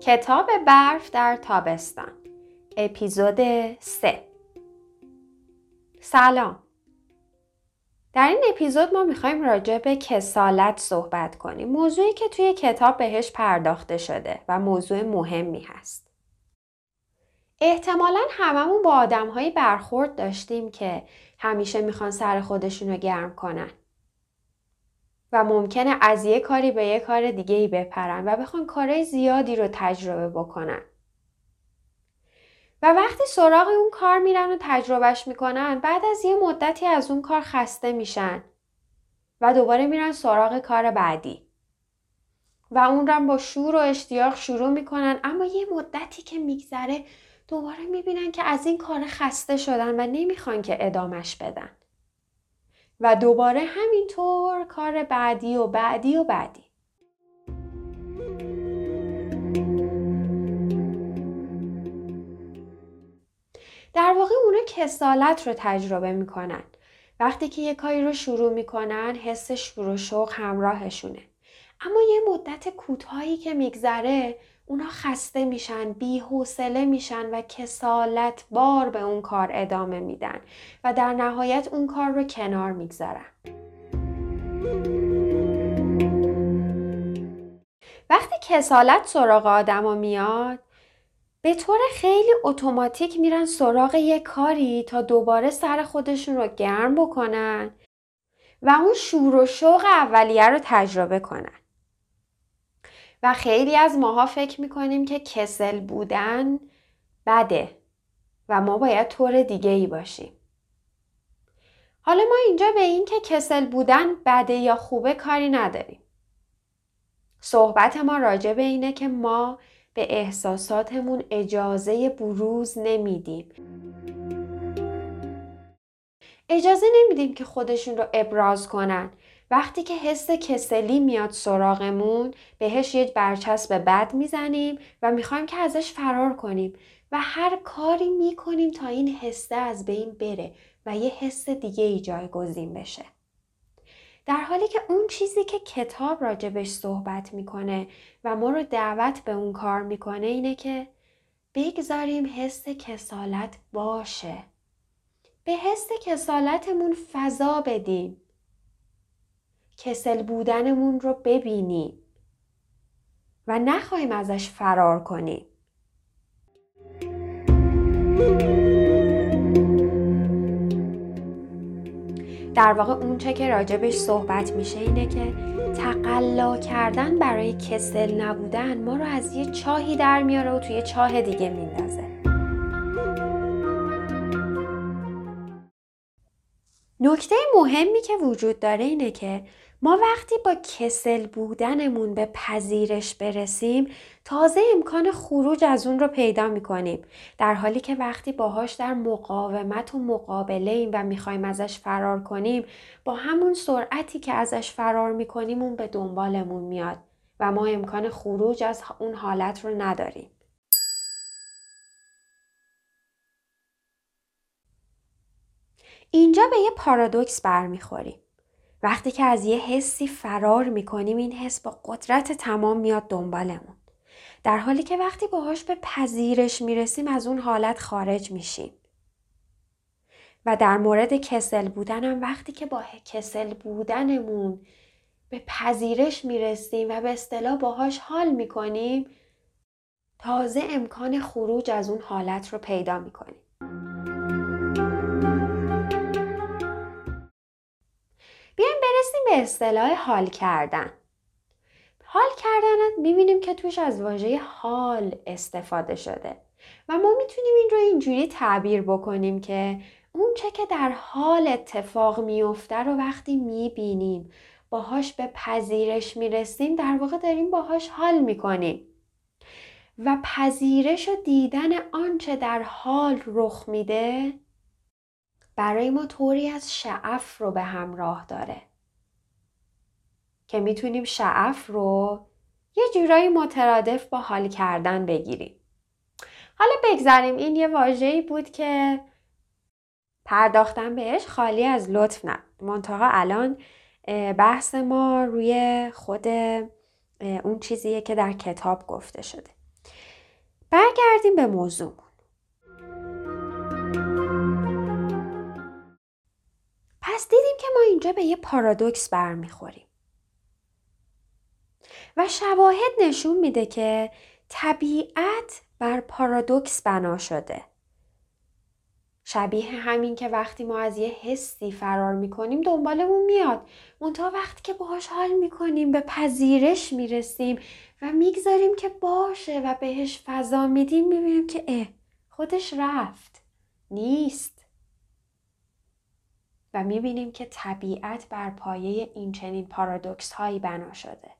کتاب برف در تابستان اپیزود 3 سلام. در این اپیزود ما می‌خوایم راجع به کسالت صحبت کنیم. موضوعی که توی کتاب بهش پرداخته شده و موضوع مهمی هست. احتمالا هممون با آدمهایی برخورد داشتیم که همیشه می‌خوان سر خودشون رو گرم کنن. و ممکنه از یه کاری به یه کار دیگه ای بپرن و بخوان کارهای زیادی رو تجربه بکنن. و وقتی سراغ اون کار میرن و تجربهش می‌کنن بعد از یه مدتی از اون کار خسته میشن و دوباره میرن سراغ کار بعدی. و اون رو با شور و اشتیاق شروع می‌کنن اما یه مدتی که میگذره دوباره می‌بینن که از این کار خسته شدن و نمی‌خوان که ادامش بدن. و دوباره همینطور کار بعدی و بعدی و بعدی. در واقع اونا کسالت رو تجربه می‌کنن. وقتی که یه کاری رو شروع می‌کنن حس شور و شوق همراهشونه. اما یه مدت کوتاهی که میگذره اونا خسته میشن بی حوصله میشن و کسالت بار به اون کار ادامه میدن و در نهایت اون کار رو کنار می‌گذارن وقتی کسالت سراغ آدما میاد به طور خیلی اتوماتیک میرن سراغ یه کاری تا دوباره سر خودشون رو گرم بکنن و اون شور و شوق اولیه رو تجربه کنن. و خیلی از ماها فکر می‌کنیم که کسل بودن بده و ما باید طور دیگه ای باشیم. حالا ما اینجا به این که کسل بودن بده یا خوبه کاری نداریم. صحبت ما راجع به اینه که ما به احساساتمون اجازه بروز نمیدیم. اجازه نمیدیم که خودشون رو ابراز کنن وقتی که حس کسلی میاد سراغمون بهش یه برچسب بد می‌زنیم و می‌خوایم که ازش فرار کنیم و هر کاری می‌کنیم تا این حسه از بین بره و یه حس دیگه ای جایگزین بشه. در حالی که اون چیزی که کتاب راجبش صحبت می‌کنه و ما رو دعوت به اون کار می‌کنه اینه که بگذاریم حس کسالت باشه. به حس کسالتمون فضا بدیم. کسل بودنمون رو ببینیم و نخواهیم ازش فرار کنیم. در واقع اون چه که راجبش صحبت میشه اینه که تقلا کردن برای کسل نبودن ما رو از یه چاهی در میاره و توی چاه دیگه میندازه. نکته مهمی که وجود داره اینه که ما وقتی با کسل بودنمون به پذیرش برسیم تازه امکان خروج از اون رو پیدا می‌کنیم. در حالی که وقتی باهاش در مقاومت و مقابله ایم و می‌خوایم ازش فرار کنیم با همون سرعتی که ازش فرار می‌کنیم اون به دنبالمون میاد و ما امکان خروج از اون حالت رو نداریم. اینجا به یه پارادوکس برمیخوریم وقتی که از یه حسی فرار می‌کنیم این حس با قدرت تمام میاد دنبالمون. در حالی که وقتی باهاش به پذیرش می‌رسیم از اون حالت خارج میشیم. و در مورد کسل بودنم وقتی که با کسل بودنمون به پذیرش می‌رسیم و به اصطلاح باهاش حال می‌کنیم تازه امکان خروج از اون حالت رو پیدا می‌کنیم. به اصطلاح حال کردن. حال کردن می‌بینیم که توش از واژه حال استفاده شده و ما می‌تونیم این رو اینجوری تعبیر بکنیم که اون چه که در حال اتفاق میفته رو وقتی می‌بینیم باهاش به پذیرش می‌رسیم در واقع داریم باهاش حال می‌کنیم و پذیرش و دیدن آنچه در حال رخ میده برای ما طوری از شعف رو به همراه داره که می‌تونیم شعف رو یه جورایی مترادف با حال کردن بگیریم. حالا بگذاریم این یه واژه‌ای بود که پرداختن بهش خالی از لطف نه. منتها الان بحث ما روی خود اون چیزیه که در کتاب گفته شده. برگردیم به موضوعمون. پس دیدیم که ما اینجا به یه پارادوکس برمیخوریم. و شواهد نشون میده که طبیعت بر پارادوکس بنا شده. شبیه همین که وقتی ما از یه حسی فرار می‌کنیم دنبالمون میاد. منتها وقتی که باهاش حال می‌کنیم به پذیرش می‌رسیم و می‌گذاریم که باشه و بهش فضا میدیم می‌بینیم که اه خودش رفت نیست. و می‌بینیم که طبیعت بر پایه این چنین پارادوکس هایی بنا شده.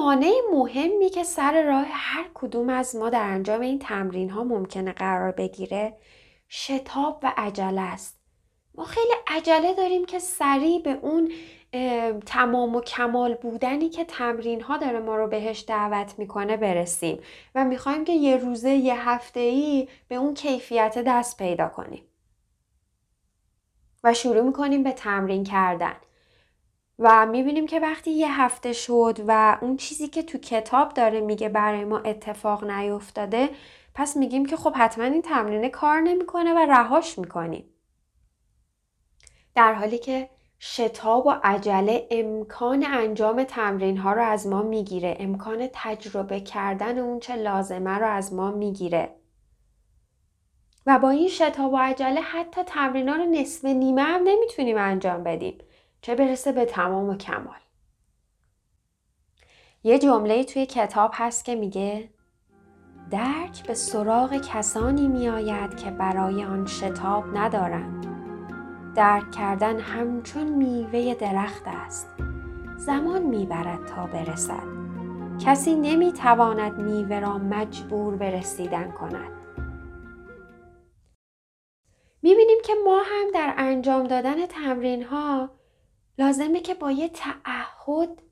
مانع مهمی که سر راه هر کدوم از ما در انجام این تمرین ها ممکنه قرار بگیره شتاب و عجله است. ما خیلی عجله داریم که سریع به اون تمام و کمال بودنی که تمرین ها داره ما رو بهش دعوت می‌کنه برسیم و می‌خوایم که یه روزه یه هفته ای به اون کیفیت دست پیدا کنیم. و شروع می‌کنیم به تمرین کردن. و می‌بینیم که وقتی یه هفته شد و اون چیزی که تو کتاب داره میگه برای ما اتفاق نیفتاده پس میگیم که خب حتما این تمرین کار نمی‌کنه و رهاش می‌کنیم. در حالی که شتاب و عجله امکان انجام تمرین ها رو از ما می‌گیره. امکان تجربه کردن اون چه لازمه رو از ما می‌گیره. و با این شتاب و عجله حتی تمرین ها رو نصف نیمه هم نمی‌تونیم انجام بدیم. چه برسه به تمام و کمال. یه جمله توی کتاب هست که میگه درک به سراغ کسانی میآید که برای آن شتاب ندارند. درک کردن همچون میوه درخت است. زمان می‌برد تا برسد. کسی نمی‌تواند میوه را مجبور به رسیدن کند. می‌بینیم که ما هم در انجام دادن تمرین ها لازمه که با یه تعهد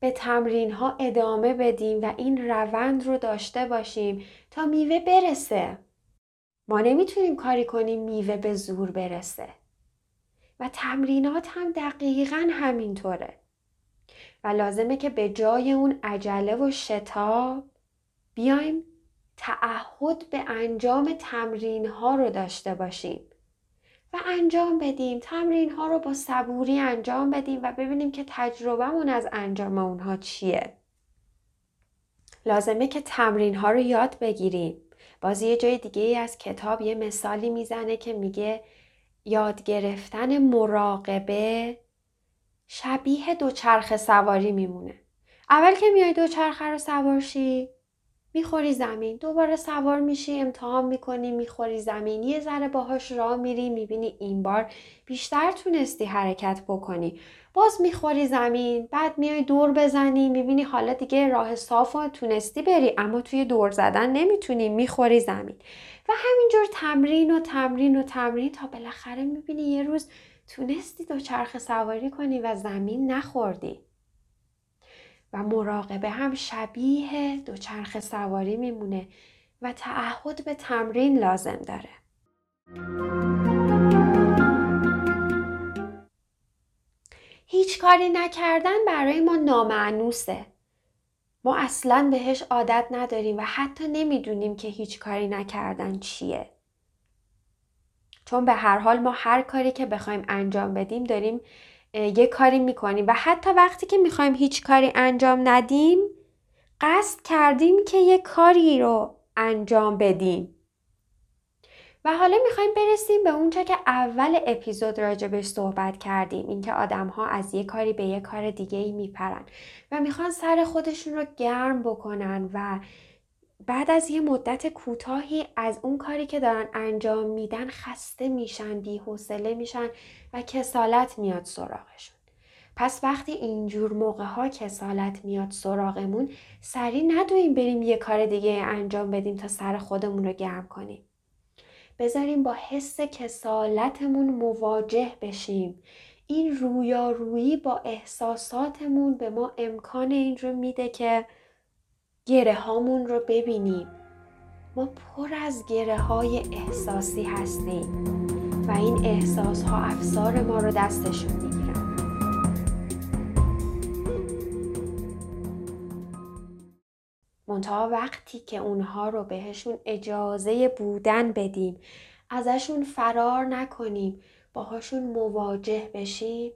به تمرین ها ادامه بدیم و این روند رو داشته باشیم تا میوه برسه. ما نمی‌تونیم کاری کنیم میوه به زور برسه. و تمرینات هم دقیقا همینطوره. و لازمه که به جای اون عجله و شتاب بیایم تعهد به انجام تمرین ها رو داشته باشیم. و انجام بدیم. تمرین ها رو با صبوری انجام بدیم و ببینیم که تجربهمون از انجام اونها چیه. لازمه که تمرین ها رو یاد بگیریم. بازی یه جای دیگه ای از کتاب یه مثالی می‌زنه که میگه یاد گرفتن مراقبه شبیه دوچرخه سواری میمونه. اول که میای دوچرخه رو سوارشی می‌خوری زمین دوباره سوار میشی امتحان می‌کنی می‌خوری زمین. یه ذره باهاش راه میری می‌بینی این بار بیشتر تونستی حرکت بکنی. باز می‌خوری زمین بعد میای دور بزنی می‌بینی حالا دیگه راه صاف و تونستی بری اما توی دور زدن نمی‌تونی می‌خوری زمین. و همینجور تمرین و تمرین و تمرین تا بالاخره می‌بینی یه روز تونستی چرخ سواری کنی و زمین نخوردی. و مراقبه هم شبیه دوچرخه سواری میمونه و تعهد به تمرین لازم داره. هیچ کاری نکردن برای ما نامعنوسه. ما اصلا بهش عادت نداریم و حتی نمی‌دونیم که هیچ کاری نکردن چیه. چون به هر حال ما هر کاری که بخوایم انجام بدیم داریم یه کاری می‌کنیم و حتی وقتی که می‌خوایم هیچ کاری انجام ندیم قصد کردیم که یه کاری رو انجام بدیم. و حالا می‌خوایم برسیم به اونچه که اول اپیزود راجبش صحبت کردیم اینکه آدم ها از یه کاری به یه کار دیگه ای میپرن و می‌خوان سر خودشون رو گرم بکنن و بعد از یه مدت کوتاهی از اون کاری که دارن انجام میدن خسته میشن بیحوصله میشن و کسالت میاد سراغشون. پس وقتی اینجور موقع ها کسالت میاد سراغمون سریع ندویم بریم یه کار دیگه انجام بدیم تا سر خودمون رو گرم کنیم. بذاریم با حس کسالتمون مواجه بشیم. این رویارویی با احساساتمون به ما امکان این رو میده که گره هامون رو ببینیم. ما پر از گره های احساسی هستیم و این احساس ها افسار ما رو دستشون می‌گیرن. منتها وقتی که اونها رو بهشون اجازه بودن بدیم ازشون فرار نکنیم باهاشون مواجه بشیم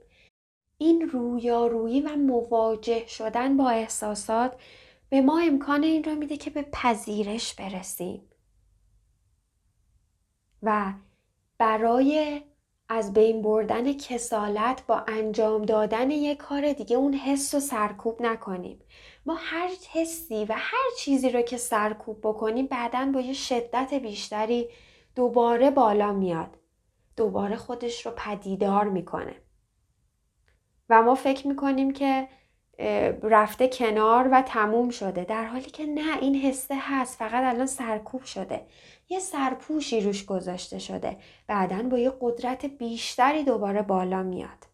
این رویارویی و مواجه شدن با احساسات به ما امکان این را میده که به پذیرش برسیم. و برای از بین بردن کسالت با انجام دادن یک کار دیگه اون حس رو سرکوب نکنیم. ما هر حسی و هر چیزی رو که سرکوب بکنیم بعدا با یه شدت بیشتری دوباره بالا میاد. دوباره خودش رو پدیدار می‌کنه. و ما فکر می‌کنیم که رفته کنار و تموم شده. در حالی که نه این حسه هست. فقط الان سرکوب شده. یه سرپوشی روش گذاشته شده. بعدا با یه قدرت بیشتری دوباره بالا میاد.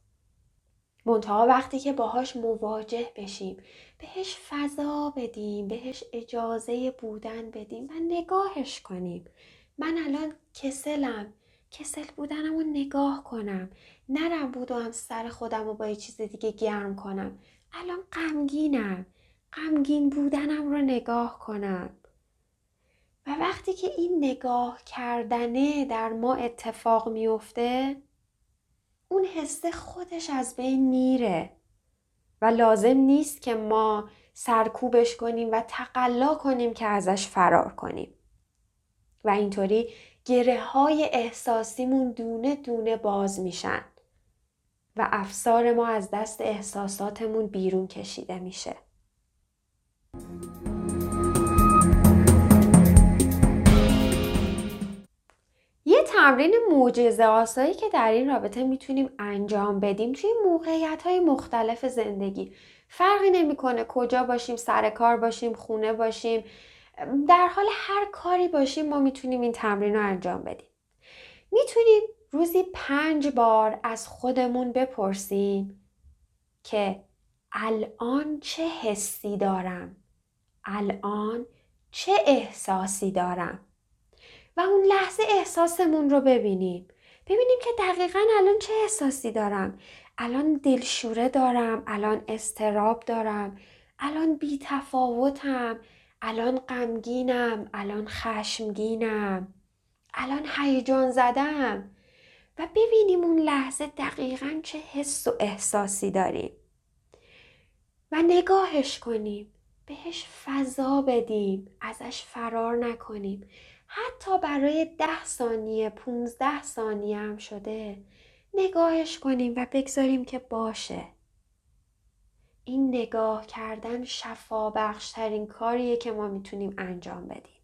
منتها وقتی که باهاش مواجه بشیم بهش فضا بدیم بهش اجازه بودن بدیم و نگاهش کنیم. من الان کسلم. کسل بودنم رو نگاه کنم. نرم بود و هم سر خودم رو با یه چیز دیگه گرم کنم. الان غمگینم. غمگین بودنم رو نگاه کنم. و وقتی که این نگاه کردنه در ما اتفاق میفته اون حسه خودش از بین میره. و لازم نیست که ما سرکوبش کنیم و تقلا کنیم که ازش فرار کنیم. و اینطوری گره های احساسیمون دونه دونه باز میشن. و افسار ما از دست احساساتمون بیرون کشیده میشه. یه تمرین معجزه آسایی که در این رابطه می‌تونیم انجام بدیم توی موقعیت های مختلف زندگی. فرقی نمی‌کنه کجا باشیم سر کار باشیم خونه باشیم. در حال هر کاری باشیم ما می‌تونیم این تمرین رو انجام بدیم. می‌تونیم روزی پنج بار از خودمون بپرسیم که الان چه حسی دارم؟ الان چه احساسی دارم؟ و اون لحظه احساسمون رو ببینیم. ببینیم که دقیقا الان چه احساسی دارم. الان دلشوره دارم الان استراب دارم الان بیتفاوتم الان غمگینم الان خشمگینم الان هیجان زدم. و ببینیم اون لحظه دقیقا چه حس و احساسی داریم. و نگاهش کنیم. بهش فضا بدیم. ازش فرار نکنیم. حتی برای ده ثانیه پونزده ثانیه هم شده. نگاهش کنیم و بگذاریم که باشه. این نگاه کردن شفا بخشترین کاریه که ما می‌تونیم انجام بدیم.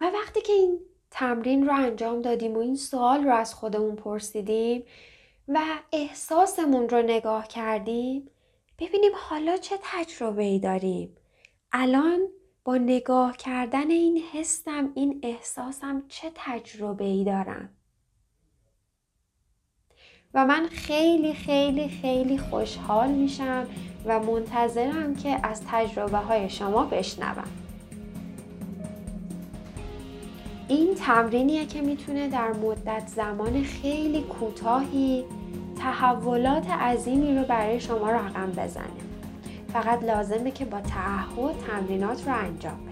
و وقتی که این تمرین رو انجام دادیم و این سوال رو از خودمون پرسیدیم و احساسمون رو نگاه کردیم. ببینیم حالا چه تجربه ای داریم. الان با نگاه کردن این حسم این احساسم چه تجربه ای دارم؟ و من خیلی خیلی خیلی خوشحال میشم و منتظرم که از تجربه های شما بشنوم. این تمرینیه که می‌تونه در مدت زمان خیلی کوتاهی تحولات عظیمی رو برای شما رقم بزنه. فقط لازمه که با تعهد تمرینات رو انجام بدید